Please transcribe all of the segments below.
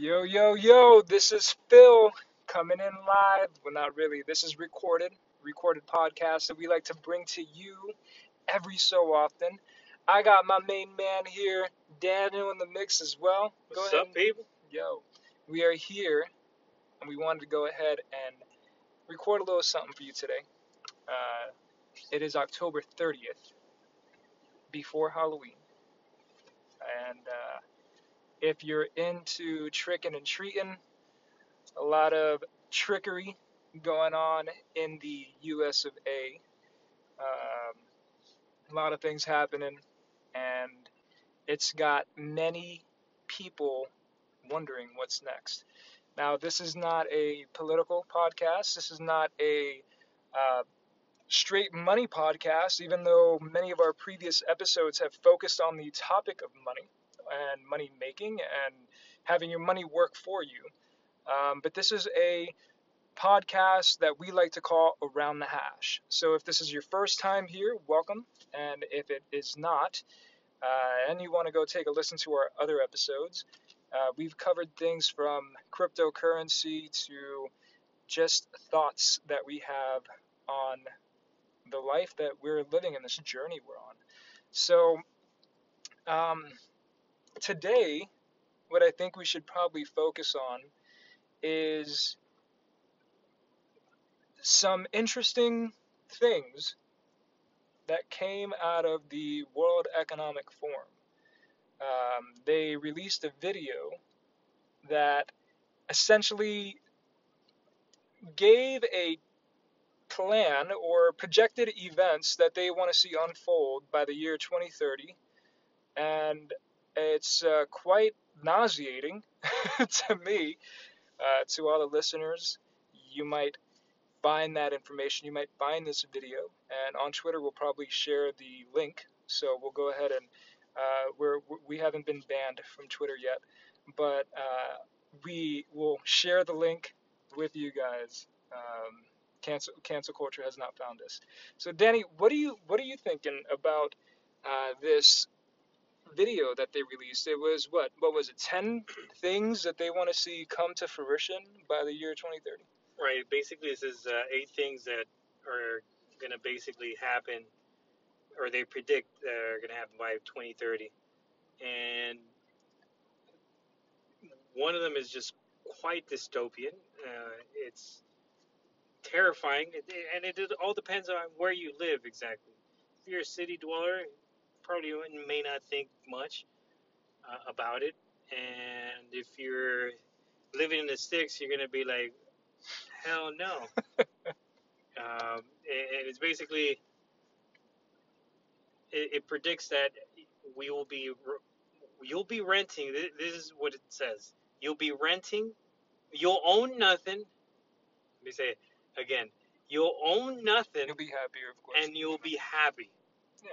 Yo, yo, yo, this is Phil coming in live. Well, not really. This is recorded, recorded podcast that we like to bring to you every so often. I got my main man here, Daniel, in the mix as well. Go What's ahead. up, people? Yo, we are here, and we wanted to go ahead and record a little something for you today. Uh, it is October 30th, before Halloween. And, uh, if you're into tricking and treating, a lot of trickery going on in the US of A. Um, a lot of things happening, and it's got many people wondering what's next. Now, this is not a political podcast. This is not a uh, straight money podcast, even though many of our previous episodes have focused on the topic of money and money making and having your money work for you. Um, but this is a podcast that we like to call Around the Hash. So if this is your first time here, welcome. And if it is not, uh, and you want to go take a listen to our other episodes, uh, we've covered things from cryptocurrency to just thoughts that we have on the life that we're living in this journey we're on. So, um, today, what I think we should probably focus on is some interesting things that came out of the World Economic Forum. Um, they released a video that essentially gave a plan or projected events that they want to see unfold by the year 2030 and it's uh, quite nauseating to me, uh, to all the listeners. You might find that information. You might find this video, and on Twitter we'll probably share the link. So we'll go ahead and uh, we're we haven't been banned from Twitter yet, but uh, we will share the link with you guys. Um, cancel cancel culture has not found us. So Danny, what are you what are you thinking about uh, this video that they released. It was what? What was it? Ten things that they want to see come to fruition by the year 2030. Right. Basically, this is uh, eight things that are going to basically happen, or they predict that are going to happen by 2030, and one of them is just quite dystopian. Uh, it's terrifying, and it all depends on where you live exactly. If you're a city dweller, probably may not think much uh, about it. And if you're living in the sticks, you're gonna be like, hell no. um, and it's basically it, it, predicts that we will be you'll be renting. This is what it says. You'll be renting. You'll own nothing. Let me say it again. You'll own nothing. You'll be happier, of course. And you'll be happy. Yeah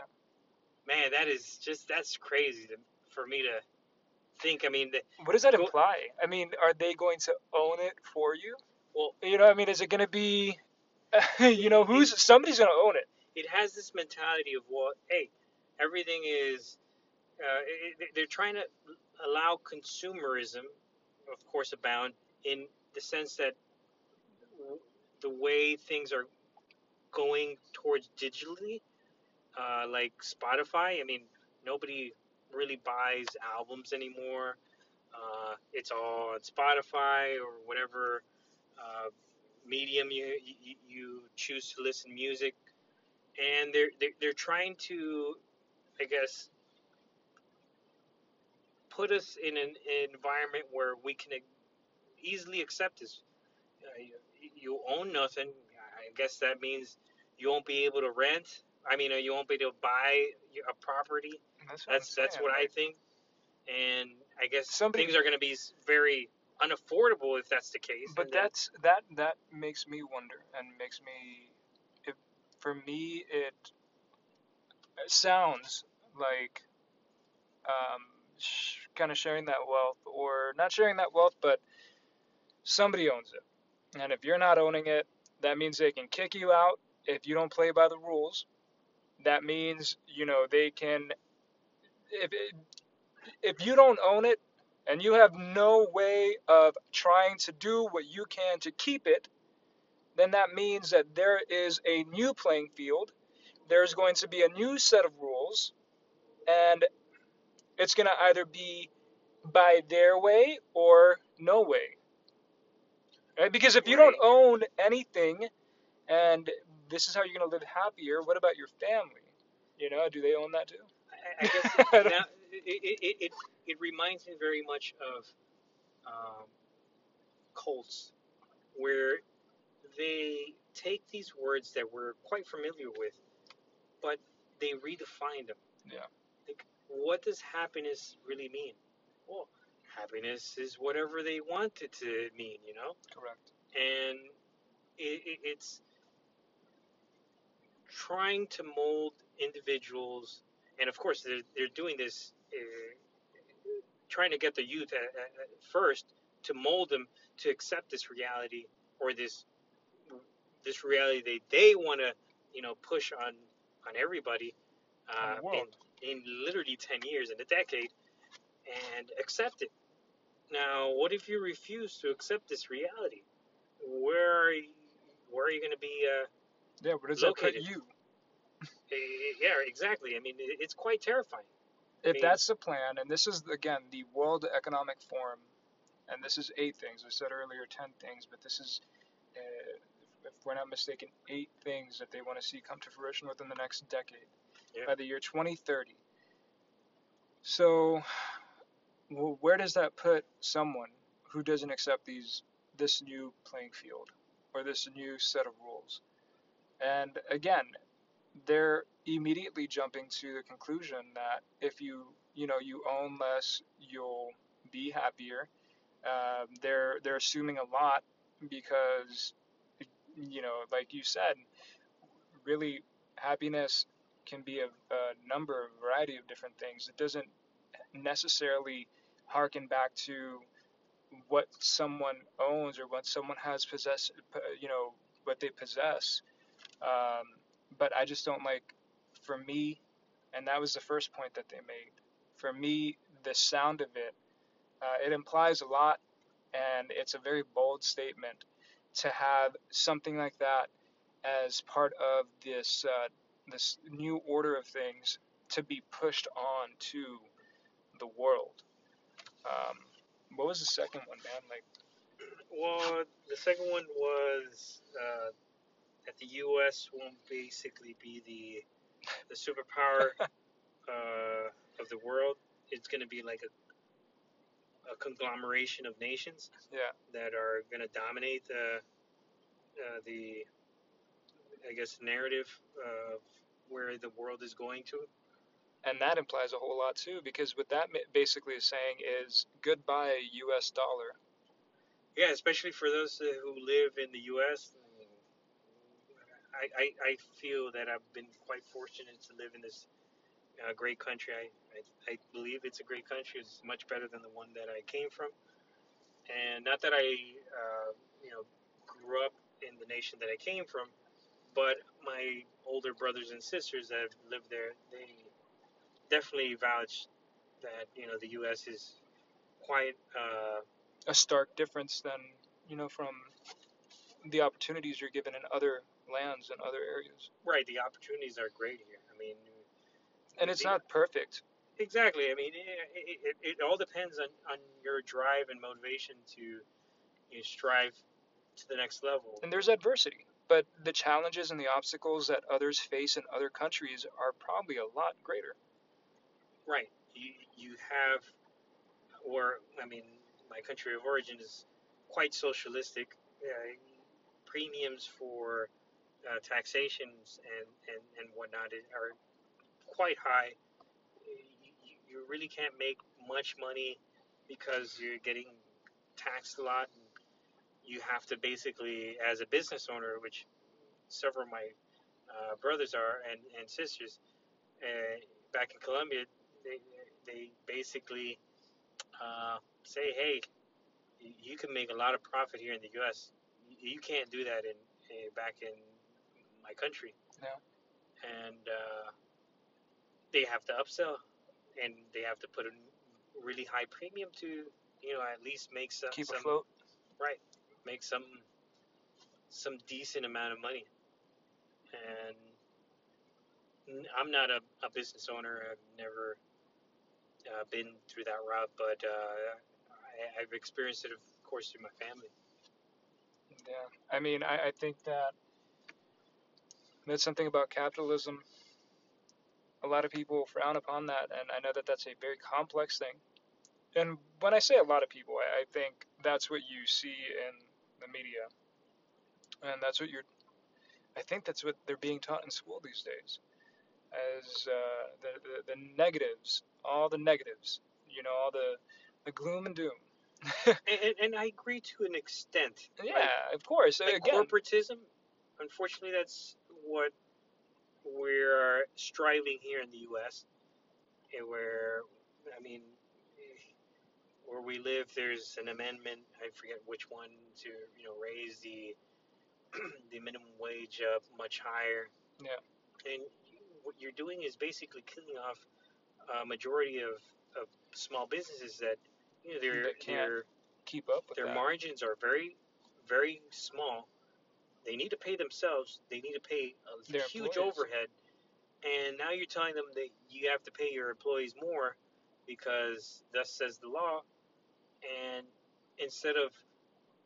man, that is just that's crazy to, for me to think. I mean, the, what does that go, imply? I mean, are they going to own it for you? Well, you know, I mean, is it going to be, you know, who's it, somebody's going to own it? It has this mentality of well, hey, everything is. Uh, it, they're trying to allow consumerism, of course, abound in the sense that the way things are going towards digitally uh, like Spotify. I mean, nobody really buys albums anymore. Uh, it's all on Spotify or whatever uh, medium you, you, you choose to listen music, and they're, they're they're trying to, I guess, put us in an environment where we can easily accept this. Uh, you, you own nothing. I guess that means you won't be able to rent I mean, you won't be able to buy a property. That's what, that's, that's what I think. And I guess Somebody, things are going to be very unaffordable if that's the case. But that's that that makes me wonder and makes me, it, for me, it, it sounds like, um, sh- kind of sharing that wealth or not sharing that wealth, but somebody owns it. And if you're not owning it, that means they can kick you out if you don't play by the rules that means you know they can if if you don't own it and you have no way of trying to do what you can to keep it, then that means that there is a new playing field. There's going to be a new set of rules, and it's going to either be by their way or no way. Right? Because if you don't own anything and this is how you're going to live happier, what about your family? You know, do they own that too? I, I guess now it, it, it, it, reminds me very much of um, cults, where they take these words that we're quite familiar with, but they redefine them. Yeah. Like, what does happiness really mean? Well, happiness is whatever they want it to mean, you know? Correct. and it, it, it's trying to mold individuals, and of course they're, they're doing this, uh, trying to get the youth at, at, at first to mold them to accept this reality or this this reality they they want to you know push on on everybody uh, in in literally ten years in a decade and accept it. Now, what if you refuse to accept this reality? Where are you, where are you going to be? Uh, Yeah, but does that Located. you? eh, yeah, exactly. I mean, it, it's quite terrifying. If mean- that's the plan, and this is again the World Economic Forum, and this is eight things. I said earlier ten things, but this is, uh, if we're not mistaken, eight things that they want to see come to fruition within the next decade, Yeah. by the year 2030. So, wh- where does that put someone who doesn't accept these this new playing field or this new set of rules? And again, they're immediately jumping to the conclusion that if you you know you own less, you'll be happier. Um, they're they're assuming a lot because you know, like you said, really happiness can be a, a number, a variety of different things. It doesn't necessarily harken back to what someone owns or what someone has possessed, you know, what they possess. Um, but I just don't like, for me, and that was the first point that they made. For me, the sound of it, uh, it implies a lot, and it's a very bold statement to have something like that as part of this uh, this new order of things to be pushed on to the world. Um, what was the second one, man? Like, Well, the second one was uh, that the U.S. won't basically be the the superpower uh, of the world. It's going to be like a a conglomeration of nations yeah, that are going to dominate the uh, the I guess narrative of where the world is going to. and that implies a whole lot too, because what that basically is saying is goodbye U.S. dollar. Yeah, especially for those uh, who live in the U.S. I, I, I feel that I've been quite fortunate to live in this uh, great country. I, I, I believe it's a great country. It's much better than the one that I came from. And not that I, uh, you know, grew up in the nation that I came from, but my older brothers and sisters that have lived there, they definitely vouch that you know the U.S. is quite uh, A stark difference than you know from the opportunities you're given in other lands and other areas. right. The opportunities are great here. I mean, And it's the- not perfect. exactly. I mean, it, it, it all depends on, on your drive and motivation to you know, strive to the next level. And there's adversity, but the challenges and the obstacles that others face in other countries are probably a lot greater. Right. You you have, or I mean, my country of origin is quite socialistic. Uh, premiums for uh, taxations and, and, and whatnot are quite high. You, you- really can't make much money because you're getting taxed a lot. And you have to basically, as a business owner, which several of my uh, brothers are and, and sisters, uh, back in Colombia, they, they basically uh, say, hey, you can make a lot of profit here in the U.S. You can't do that in, eh, back in my country. Yeah. And uh, they have to upsell, and they have to put a really high premium to you know at least make some Keep some afloat. right make some some decent amount of money and I'm not a, a business owner I've never uh, been through that route but uh, I, I've experienced it of course through my family Yeah. I mean, I, I think that that's something about capitalism. A lot of people frown upon that, and I know that that's a very complex thing. And when I say a lot of people, I, I think that's what you see in the media, and that's what you're. I think that's what they're being taught in school these days, as uh, the, the the negatives, all the negatives, you know, all the the gloom and doom. and, and, and I agree to an extent yeah, like, of course. like Again, corporatism unfortunately that's what we're striving here in the US and where I mean where we live there's an amendment I forget which one to you know raise the the minimum wage up much higher Yeah. and what you're doing is basically killing off a majority of, of small businesses that you know their That can't their keep up with their that. margins are very very small they need to pay themselves they need to pay a Their huge employees. overhead and now you're telling them that you have to pay your employees more because thus says the law and instead of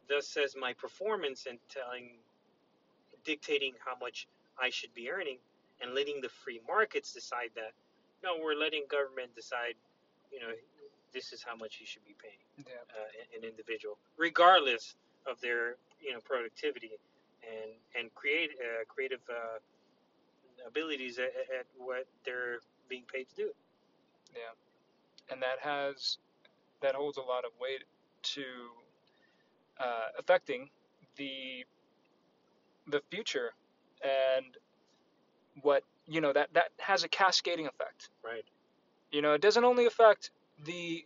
thus says my performance and telling dictating how much I should be earning and letting the free markets decide that no we're letting government decide you know this is how much you should be paying Yeah. uh, an individual regardless of their you know productivity and and create uh, creative uh, abilities at, at what they're being paid to do. Yeah, and that has that holds a lot of weight to uh, affecting the the future and what you know that that has a cascading effect. Right. You know it doesn't only affect the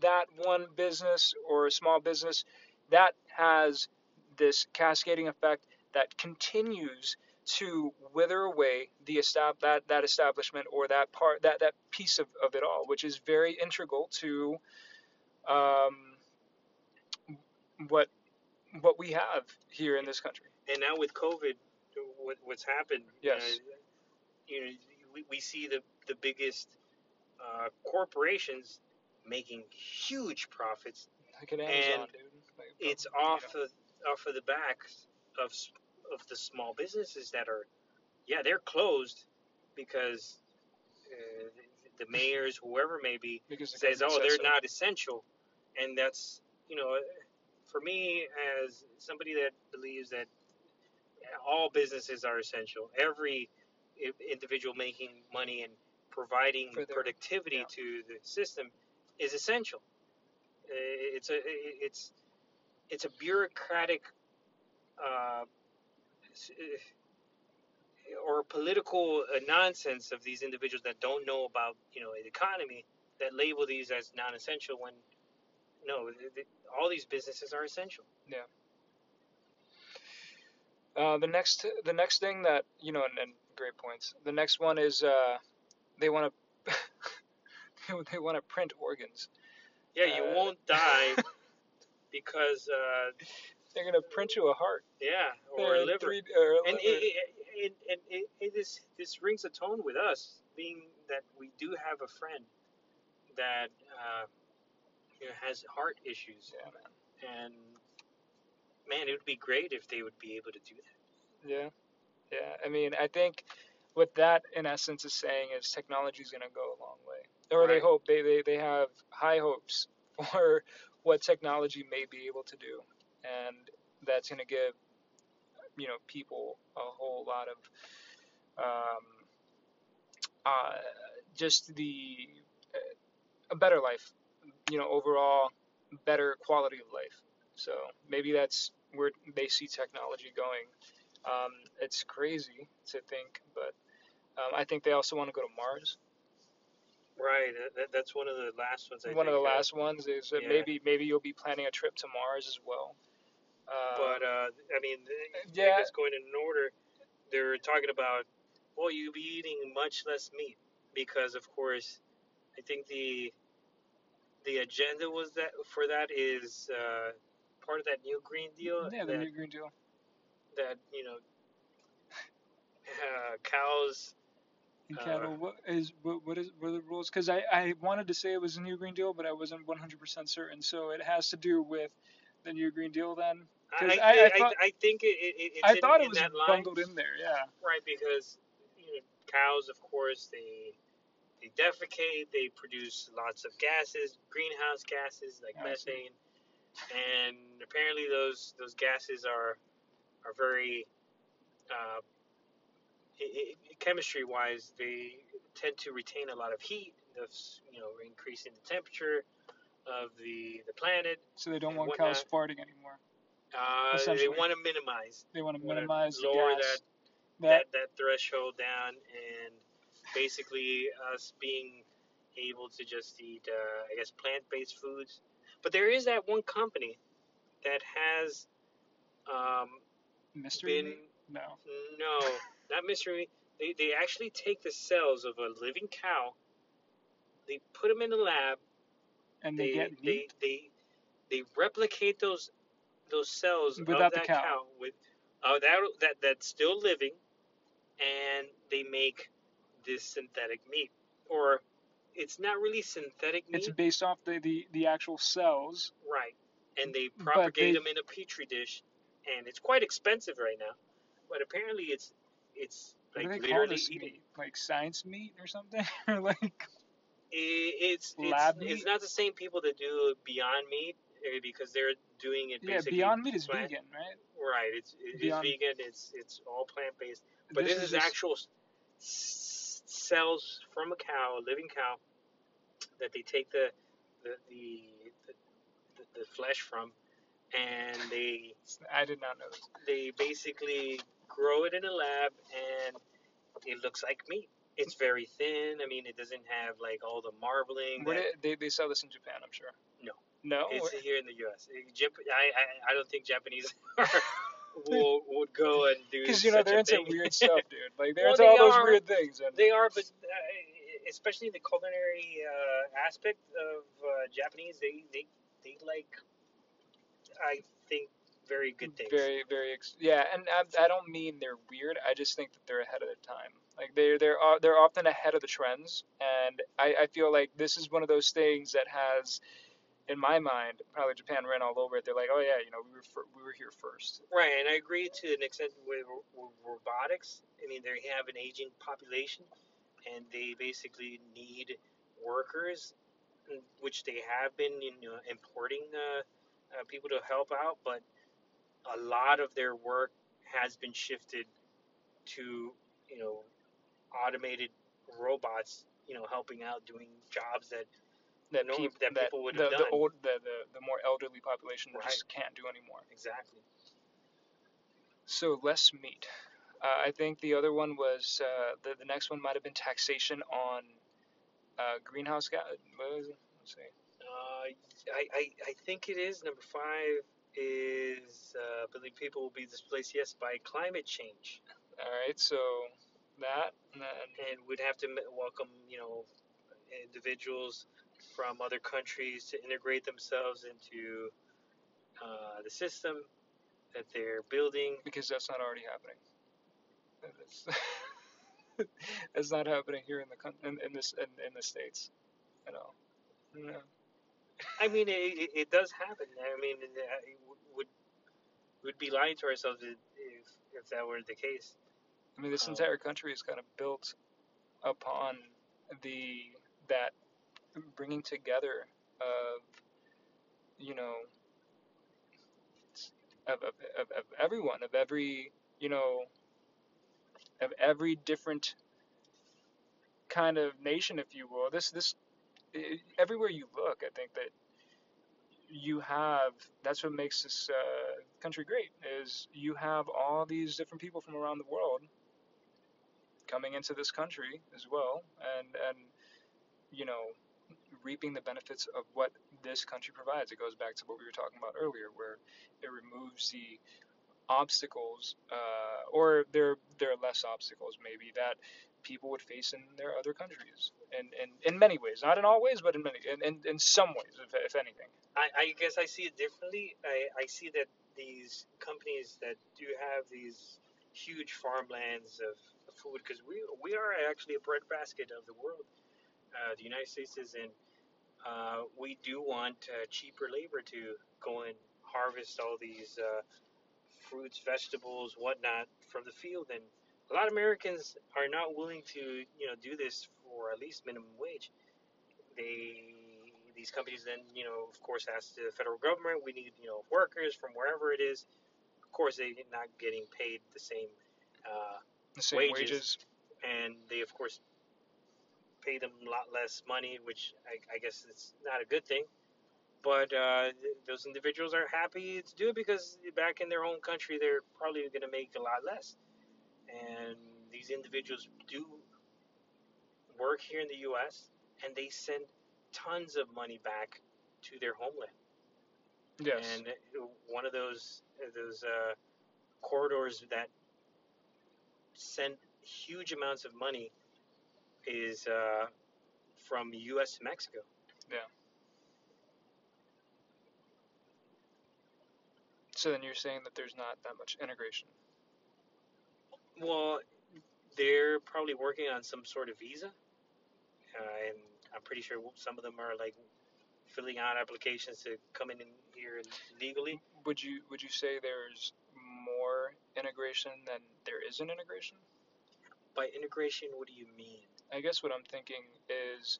that one business or a small business. That has this cascading effect that continues to wither away the estab- that that establishment or that part that that piece of, of it all which is very integral to um, what what we have here in this country. And now with COVID what, what's happened Yes. uh, you know we, we see the the biggest uh, corporations making huge profits. Like an Amazon And dude. Like, it's you off of off of the backs of of the small businesses that are yeah they're closed because uh, the mayors whoever may be because says oh they're not essential. And that's you know for me as somebody that believes that all businesses are essential every individual making money and providing their- productivity yeah. to the system is essential. It's a it's it's a bureaucratic uh, uh, or political uh, nonsense of these individuals that don't know about you know the economy that label these as non-essential when no all these businesses are essential. Uh, the next the next thing that you know and, and great points. The next one is uh, they want to they want to print organs. Yeah you Uh, won't die because uh, they're gonna print you a heart. yeah or a liver. three, or and liver. it, it, it, it, it, it is this rings a tone with us being that we do have a friend that uh, you know, has heart issues. Yeah. Man and man it would be great if they would be able to do that. Yeah. Yeah. I mean I think what that in essence is saying is technology is gonna go a long way. Or they hope they, they they have high hopes for what technology may be able to do and that's gonna give you know people a whole lot of um, uh, just the uh, a better life, you know, overall better quality of life. So maybe that's where they see technology going. Um, it's crazy to think, but um, I think they also want to go to Mars. Right that, that, that's one of the last ones I One of the think, uh, last ones is that yeah. maybe maybe you'll be planning a trip to Mars as well. Um, but uh, I mean, yeah. I guess going in order, they're talking about, well, you'll be eating much less meat because, of course, I think the the agenda was that for that is uh, part of that new Green Deal. Yeah, the that, new Green Deal. that you know, uh, And Uh, cattle. What is what, what is what are the rules? Because I, I wanted to say it was a new Green Deal, but I wasn't 100% certain. So it has to do with the new Green Deal then. I, I, I- I I, thought- I think it, it, it's I in, thought it was that line, bundled in there. Yeah. right? Because you know, cows, of course, they they defecate, they produce lots of gases, greenhouse gases like Absolutely. methane, and apparently those those gases are are very uh, i i chemistry wise, they tend to retain a lot of heat, thus you know increasing the temperature of the the planet. So they don't want whatnot. cows farting anymore. Uh, they want to minimize They want to minimize the lower that that, that that threshold down and basically us being able to just eat uh, I guess plant-based foods. But there is that one company that has um, mystery been? No. no, not mystery. They they actually take the cells of a living cow. They put them in the lab. And they, They get they, meat. they they replicate those those cells Without of the that cow. with uh, that that that's still living, and they make this synthetic meat. Or it's not really synthetic meat, It's based off the, the, the actual cells. right? And they propagate they- them in a petri dish, and it's quite expensive right now. But apparently, it's it's What like do they call this meat? Like science meat or something? or like I- it's it's it's not the same people that do Beyond Meat eh, because they're doing it yeah, Beyond Meat is plant- vegan, right? right. It's it's Beyond- vegan. It's it's all plant based. But this, is, just- actual s- s- cells from a cow, a living cow, that they take the the the, the, the flesh from, and they I did not know this. they basically grow it in a lab, and it looks like meat. It's very thin. I mean, it doesn't have like all the marbling. Where that- did, they, they sell this in Japan, I'm sure. No. No? It's Where- here in the U.S. Jap- I, I, I don't think Japanese will would go and do Because, you know, such they're a into thing. weird stuff, dude. Like, they're Well, into they all those are. weird things. And they are, but uh, especially the culinary uh, aspect of uh, Japanese, they, they they like, I think, very good things. Very, very, ex- yeah. And I, I don't mean they're weird. I just think that they're ahead of their time. Like they're they're they're often ahead of the trends, and I, I feel like this is one of those things that has, in my mind, probably Japan ran all over it. They're like, oh yeah, you know, we were fir- we were here first. Right, and I agree to an extent with, with robotics. I mean, they have an aging population, and they basically need workers, which they have been, you know, importing uh, uh, people to help out. But a lot of their work has been shifted to, you know, automated robots, you know, helping out doing jobs that That, No, peop- that people would the, have the old the, the the more elderly population Right. just can't do anymore. exactly. So less meat. Uh, I think the other one was uh, the the next one might have been taxation on uh, greenhouse gas. What was it? Let's see. Uh, I, I, I think it is. Number five is, uh, I believe people will be displaced, yes, by climate change. All right, so that and then And we'd have to welcome, you know, individuals from other countries to integrate themselves into uh, the system that they're building. because that's not already happening. That's, that's not happening here in the in, in this in, in the states at all. No. I mean, it, it, does happen. I mean, it, it would would be lying to ourselves if, if if that were the case. I mean, this Um, entire country is kind of built upon the that bringing together of you know of, of, of, of everyone of every you know of every different kind of nation if you will this this i everywhere you look i think that you have that's what makes this uh, country great is you have all these different people from around the world coming into this country as well and and you know reaping the benefits of what this country provides. It goes back to what we were talking about earlier where it removes the obstacles uh, or there there are less obstacles maybe that people would face in their other countries, and, and in many ways, not in all ways, but in many, in, in, in some ways, if, if anything. I, I guess I see it differently. I, I see that these companies that do have these huge farmlands of, of food, because we we are actually a breadbasket of the world. Uh, the United States is in. Uh, we do want uh, cheaper labor to go and harvest all these uh, fruits, vegetables, whatnot from the field, and a lot of Americans are not willing to you know do this for at least minimum wage. They these companies then you know of course ask the federal government we need you know workers from wherever it is. Of course they're not getting paid the same uh, The same Wages. wages. and they of course pay them a lot less money, which I, I guess it's not a good thing. But uh, th- those individuals are happy to do it because back in their own country, they're probably going to make a lot less. And these individuals do work here in the U.S. and they send tons of money back to their homeland. Yes. And one of those those uh, corridors that send huge amounts of money is uh, from U.S. to Mexico. Yeah. So then you're saying that there's not that much integration. Well, they're probably working on some sort of visa, uh, and I'm pretty sure some of them are like filling out applications to come in here legally. Would you would you say there's more integration than there isn't integration? By integration, what do you mean? I guess what I'm thinking is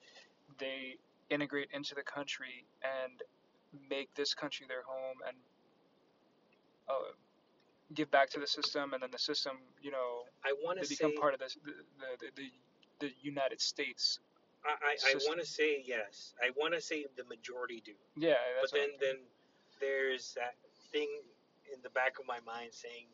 they integrate into the country and make this country their home and uh, give back to the system, and then the system, you know, I want to become say part of this, the, the, the, the United States. I, I, I want to say yes. I want to say the majority do. Yeah, that's but then then there's that thing in the back of my mind saying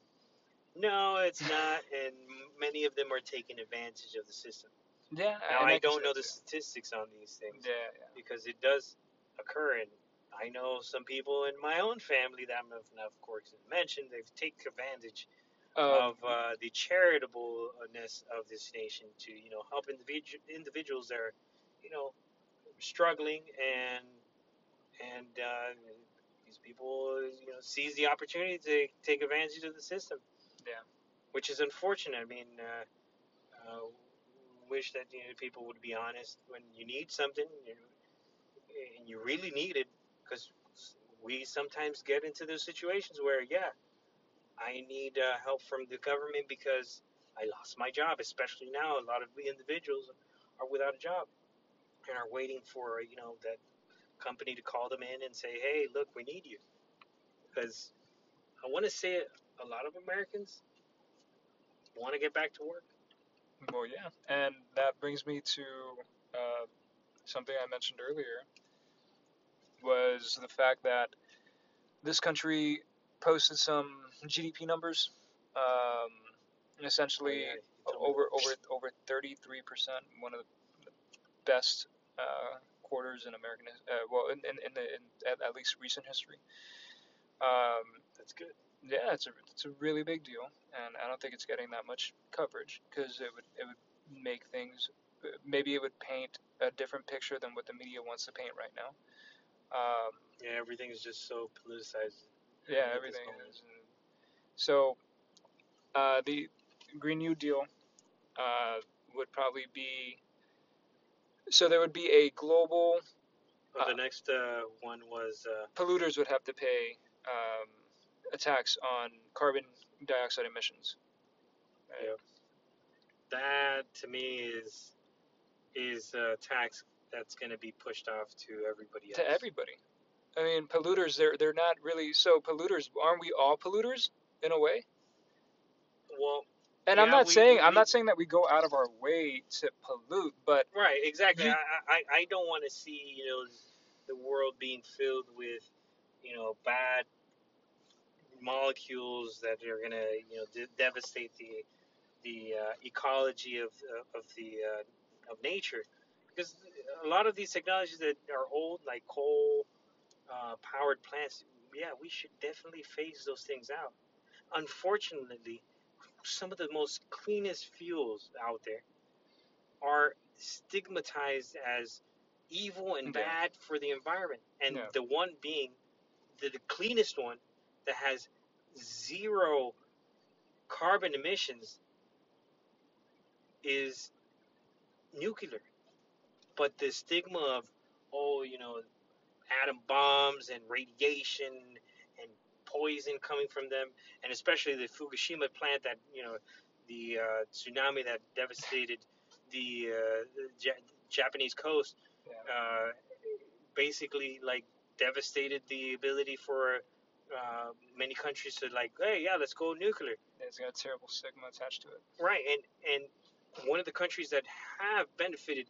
no it's not and many of them are taking advantage of the system yeah. now and i don't know the statistics on these things Yeah, yeah. because it does occur and i know some people in my own family that i'm of course mentioned they've taken advantage of uh, the charitableness of this nation to you know help individu- individuals that are you know struggling and and uh, these people you know seize the opportunity to take advantage of the system. Yeah. Which is unfortunate. I mean, uh, uh, wish that you know people would be honest when you need something you and you really need it because we sometimes get into those situations where yeah I need uh, help from the government because I lost my job. Especially now, a lot of the individuals are without a job and are waiting for you know that company to call them in and say, "Hey, look, we need you." Because I want to say a lot of Americans want to get back to work. Well, yeah, and that brings me to uh, something I mentioned earlier was the fact that this country posted some GDP numbers. Um, and essentially, Oh, yeah, you told me over over over 33 percent, one of the best uh, quarters in American, uh, well, in in, in, the, in at, at least recent history. Um, That's good. yeah, it's a it's a really big deal, and I don't think it's getting that much coverage because it would it would make things maybe it would paint a different picture than what the media wants to paint right now. Um, Yeah, everything is just so politicized. yeah, at this everything moment. is. So, uh, the Green New Deal uh, would probably be. So there would be a global Well, the Uh, next uh, one was uh, polluters would have to pay um, a tax on carbon dioxide emissions. Yeah. that to me is is a tax that's going to be pushed off to everybody else. to everybody. I mean, polluters they're they're not really so polluters. Aren't we all polluters in a way? Well, And I'm not we- saying we- I'm not saying that we go out of our way to pollute, but right, exactly. You- I, I I don't want to see you know the world being filled with you know bad molecules that are going to you know de- devastate the the uh, ecology of uh, of the uh, of nature because a lot of these technologies that are old like coal uh, powered plants yeah we should definitely phase those things out unfortunately some of the most cleanest fuels out there are stigmatized as evil and Yeah. bad for the environment. And Yeah. the one being the, the cleanest one that has zero carbon emissions is nuclear. But the stigma of, oh, you know, atom bombs and radiation and poison coming from them, and especially the Fukushima plant that, you know, the uh, tsunami that devastated the, uh, the Ja- Japanese coast, uh, basically like devastated the ability for uh, many countries to like, hey, yeah, let's go nuclear. It's got a terrible stigma attached to it. Right, and and one of the countries that have benefited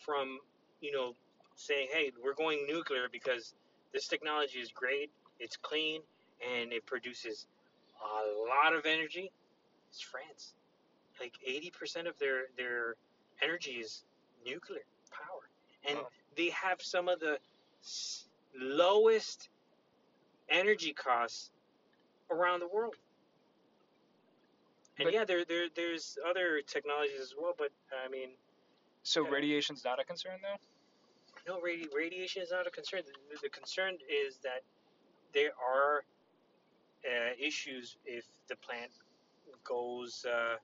from, you know, saying, hey, we're going nuclear because this technology is great, it's clean, and it produces a lot of energy. Is France. Like 80% of their their energy is nuclear power, and Wow. they have some of the lowest energy costs around the world. And But- yeah, there, there there's other technologies as well, but I mean, So Yeah. radiation's not a concern though. no, radi- radiation is not a concern. The, the concern is that there are uh, issues if the plant goes, uh,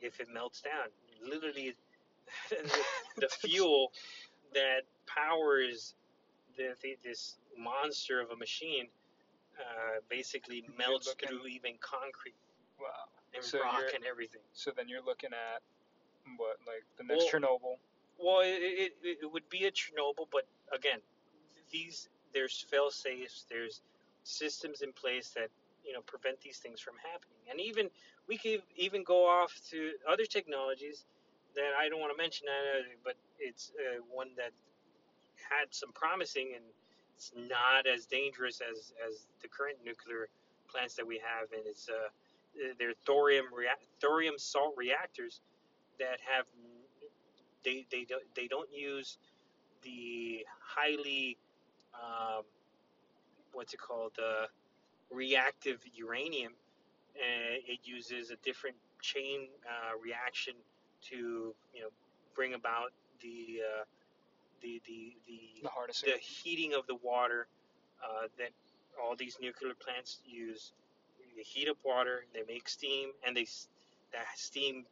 if it melts down. Literally, the, the fuel that powers the, the, this monster of a machine uh, basically melts looking- through even concrete Wow. and So rock and everything. So then you're looking at what, like the next Well- Chernobyl? Well, it, it, it would be a Chernobyl, but again, these there's fail safes, there's systems in place that you know prevent these things from happening, and even we could even go off to other technologies that I don't want to mention, but it's uh, one that had some promising and it's not as dangerous as as the current nuclear plants that we have, and it's uh, they're thorium rea- thorium salt reactors that have they they don't they don't use the highly um, what's it called uh, reactive uranium and it uses a different chain uh, reaction to you know bring about the uh, the the the The hardest. the heating of the water uh, that all these nuclear plants use. They heat up water, they make steam, and they that steam,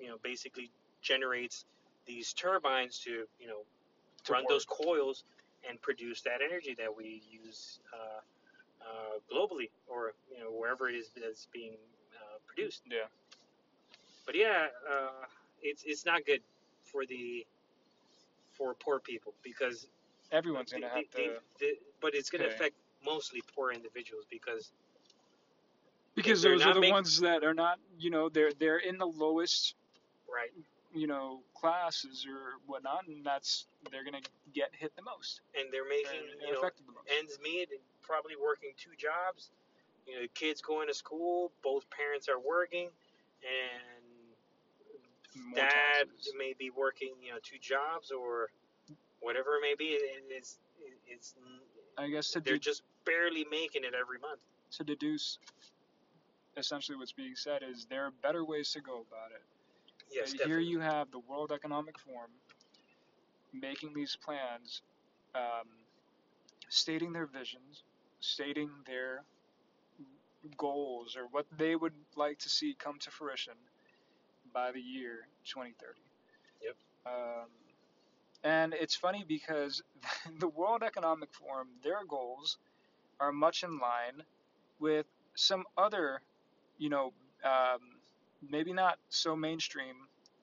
you know, basically generates these turbines to you know To run work. those coils and produce that energy that we use uh, uh, globally or you know wherever it is that's being uh, produced. Yeah. But yeah, uh, it's it's not good for the for poor people because Everyone's gonna they- have they- to they- but it's going to affect mostly poor individuals because because those are the ones that are not. You know, they're they're in the lowest. You know, classes or whatnot, and that's they're gonna get hit the most and they're making and you know the most. ends meet and probably working two jobs you know kids going to school both parents are working and More dad taxes. may be working you know two jobs or whatever it may be it, it's it's I guess to they're de- just barely making it every month to deduce essentially what's being said is there are better ways to go about it. Yes Uh, here you have the World Economic Forum making these plans, um, stating their visions, stating their goals or what they would like to see come to fruition by the year 2030. Yep. Um, and it's funny because the World Economic Forum, their goals are much in line with some other, you know, um, maybe not so mainstream,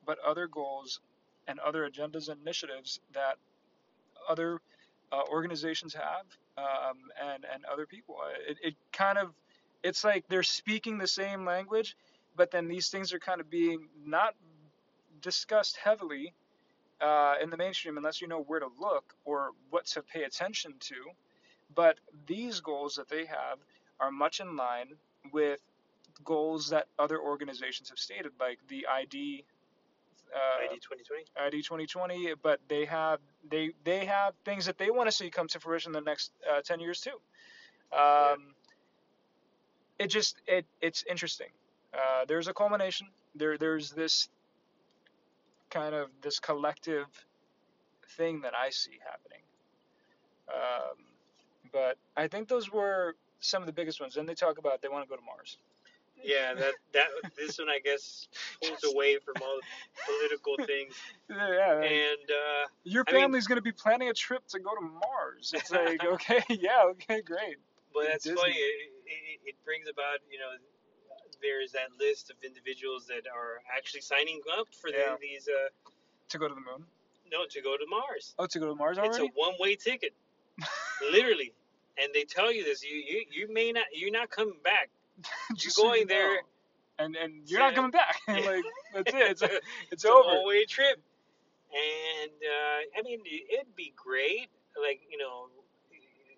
but other goals and other agendas and initiatives that other uh, organizations have um, and and other people. Uh, It, it kind of it's like they're speaking the same language, but then these things are kind of being not discussed heavily uh, in the mainstream unless you know where to look or what to pay attention to. But these goals that they have are much in line with goals that other organizations have stated, like the ID. Uh, ID 2020 ID 2020, but they have they they have things that they want to see come to fruition in the next uh, 10 years too. Um, It just it it's interesting. Uh, there's a culmination. There there's this kind of this collective thing that I see happening. Um, but I think those were some of the biggest ones. Then they talk about they want to go to Mars. Yeah, that that this one I guess pulls away from all the political things, Yeah, and uh, your I mean- family's going to be planning a trip to go to Mars. It's like, okay, yeah, okay, great. but that's Disney. funny. It, it, it brings about you know there's that list of individuals that are actually signing up for the, these uh, To go to the moon. no to go to Mars. Oh, to go to Mars already. It's a one way ticket, literally, and they tell you this. You you, you may not you're not coming back. Just You're so going you there. know. And and you're not coming back. Like that's it. It's, it's It's a over. one way trip, and uh, I mean it'd be great. Like you know.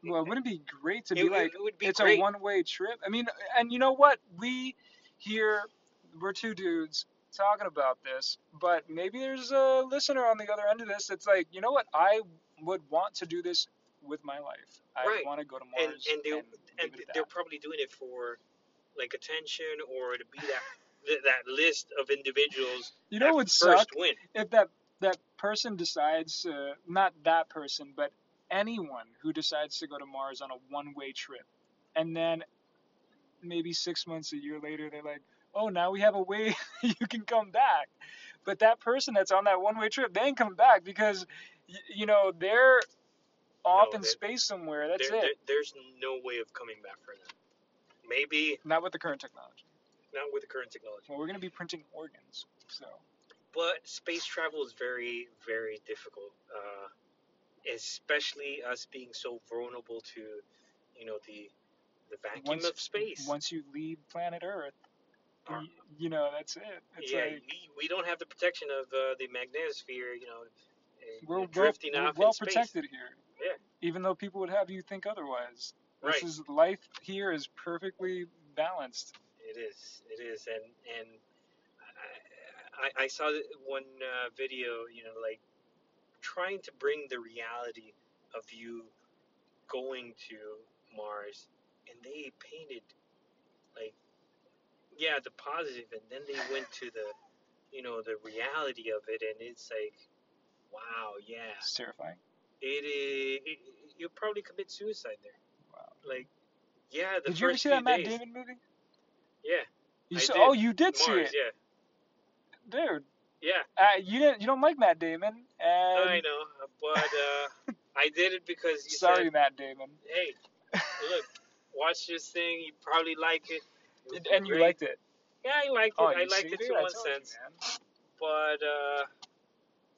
Well, wouldn't be great to be it- like it would be it's great. a one-way trip? I mean, and you know what? We here we're two dudes talking about this, but maybe there's a listener on the other end of this that's like, you know what? I would want to do this with my life. I Right. want to go to and Mars and they and it at they're probably doing it for like attention or to be that th- that list of individuals You know would first suck win. if that that person decides, uh, not that person, but anyone who decides to go to Mars on a one-way trip, and then maybe six months, a year later, they're like, oh, now we have a way you can come back. But that person that's on that one-way trip, they ain't coming back because, y- you know, they're off No, in space somewhere. That's There- it. there- there's no way of coming back for them. Maybe Not with the current technology. not with the current technology. Well, we're gonna be printing organs, so But space travel is very, very difficult, uh, especially us being so vulnerable to, you know, the the vacuum once of space. once you leave planet Earth, y- you know that's it. It's yeah, like we, we don't have the protection of uh, the magnetosphere, you know, we're well, drifting we're off well in space. protected here. Yeah. Even though people would have you think otherwise. Right. This is life here is perfectly balanced. It is. It is, and and I, I, I saw one uh, video, you know, like trying to bring the reality of you going to Mars, and they painted like, yeah, the positive, and then they went to the, you know, the reality of it, and it's like, wow, yeah, It's terrifying. it is. It, you'll probably commit suicide there. Like, yeah, the Did you ever see that Matt days. Damon movie? Yeah, You I saw, did. oh, you did see it, Yeah, dude. yeah. Uh, you didn't. You don't like Matt Damon, and I know, but uh, I did it because you sorry, said, Matt Damon. "Hey, look, watch this thing. You probably like it." It and you great." liked it. Yeah, I liked it. Oh, I liked it to one told you, sense, but uh,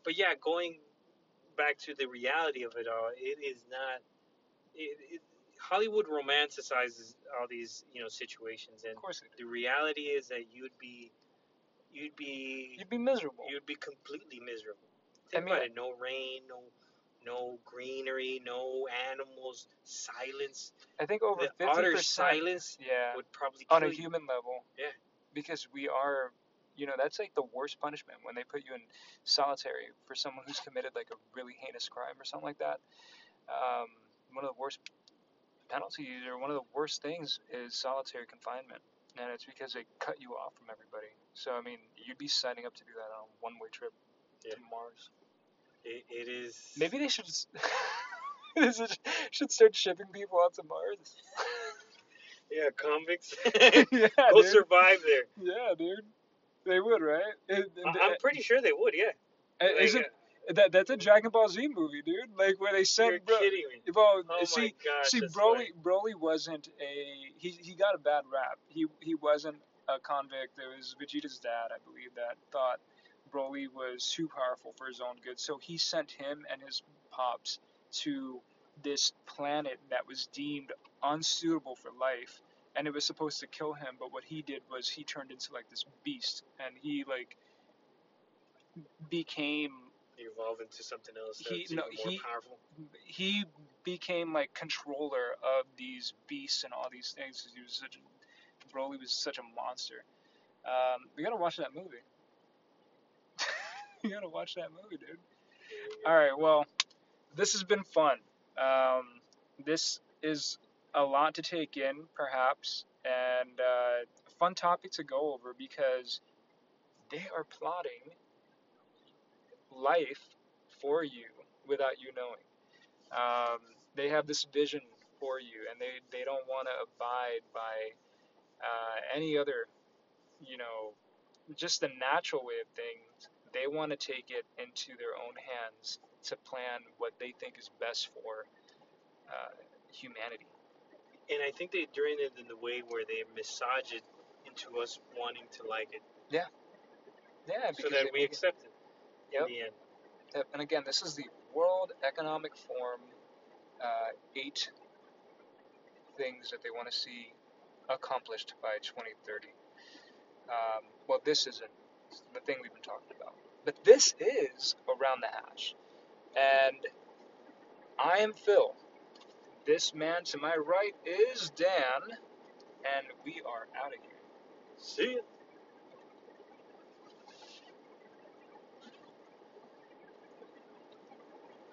but yeah, going back to the reality of it all, it is not. It, it, Hollywood romanticizes all these you know situations, and Of course, the reality is that you'd be, you'd be, you'd be miserable. you'd be completely miserable. I Think mean- about it. No rain, no no greenery, no animals, silence. I think over the utter silence Yeah. would probably kill on a you. human level. Yeah. Because we are, you know, that's like the worst punishment when they put you in solitary for someone who's committed like a really heinous crime or something like that. Um, one of the worst penalties or one of the worst things is solitary confinement, and it's because they cut you off from everybody. So I mean, you'd be signing up to do that on a one-way trip Yeah. to Mars. It, it is. Maybe they should. is should start shipping people out to Mars. Yeah, convicts. yeah, Go dude. survive there. Yeah, dude. They would, right? It, I- I'm pretty sure they would. Yeah. Like, Isn't that that's a Dragon Ball Z movie, dude? Like where they you're sent Bro- kidding me. Well, Oh see, gosh. see, Broly, funny. Broly wasn't a he. He got a bad rap. He he wasn't a convict. It was Vegeta's dad, I believe, that thought Broly was too powerful for his own good. So he sent him and his pops to this planet that was deemed unsuitable for life, and it was supposed to kill him. But what he did was he turned into like this beast, and he like became evolve into something else that's He- no, more he- powerful. he became like controller of these beasts and all these things. He was such a Broly was such a monster. Um, we gotta watch that movie. you gotta watch that movie, dude. All right, well, this has been fun. Um, this is a lot to take in, perhaps, and uh, a fun topic to go over because they are plotting life for you without you knowing. Um, they have this vision for you, and they, they don't want to abide by uh, any other, you know, just the natural way of things. They want to take it into their own hands to plan what they think is best for uh, humanity. And I think they're doing it in the way where they massage it into us wanting to like it, Yeah, Yeah. so that we accept it Yep. end. And again, this is the World Economic Forum uh, eight things that they want to see accomplished by 2030. Um, well, this isn't the thing we've been talking about, but this is around the hash. And I am Phil. This man to my right is Dan, and we are out of here. See ya.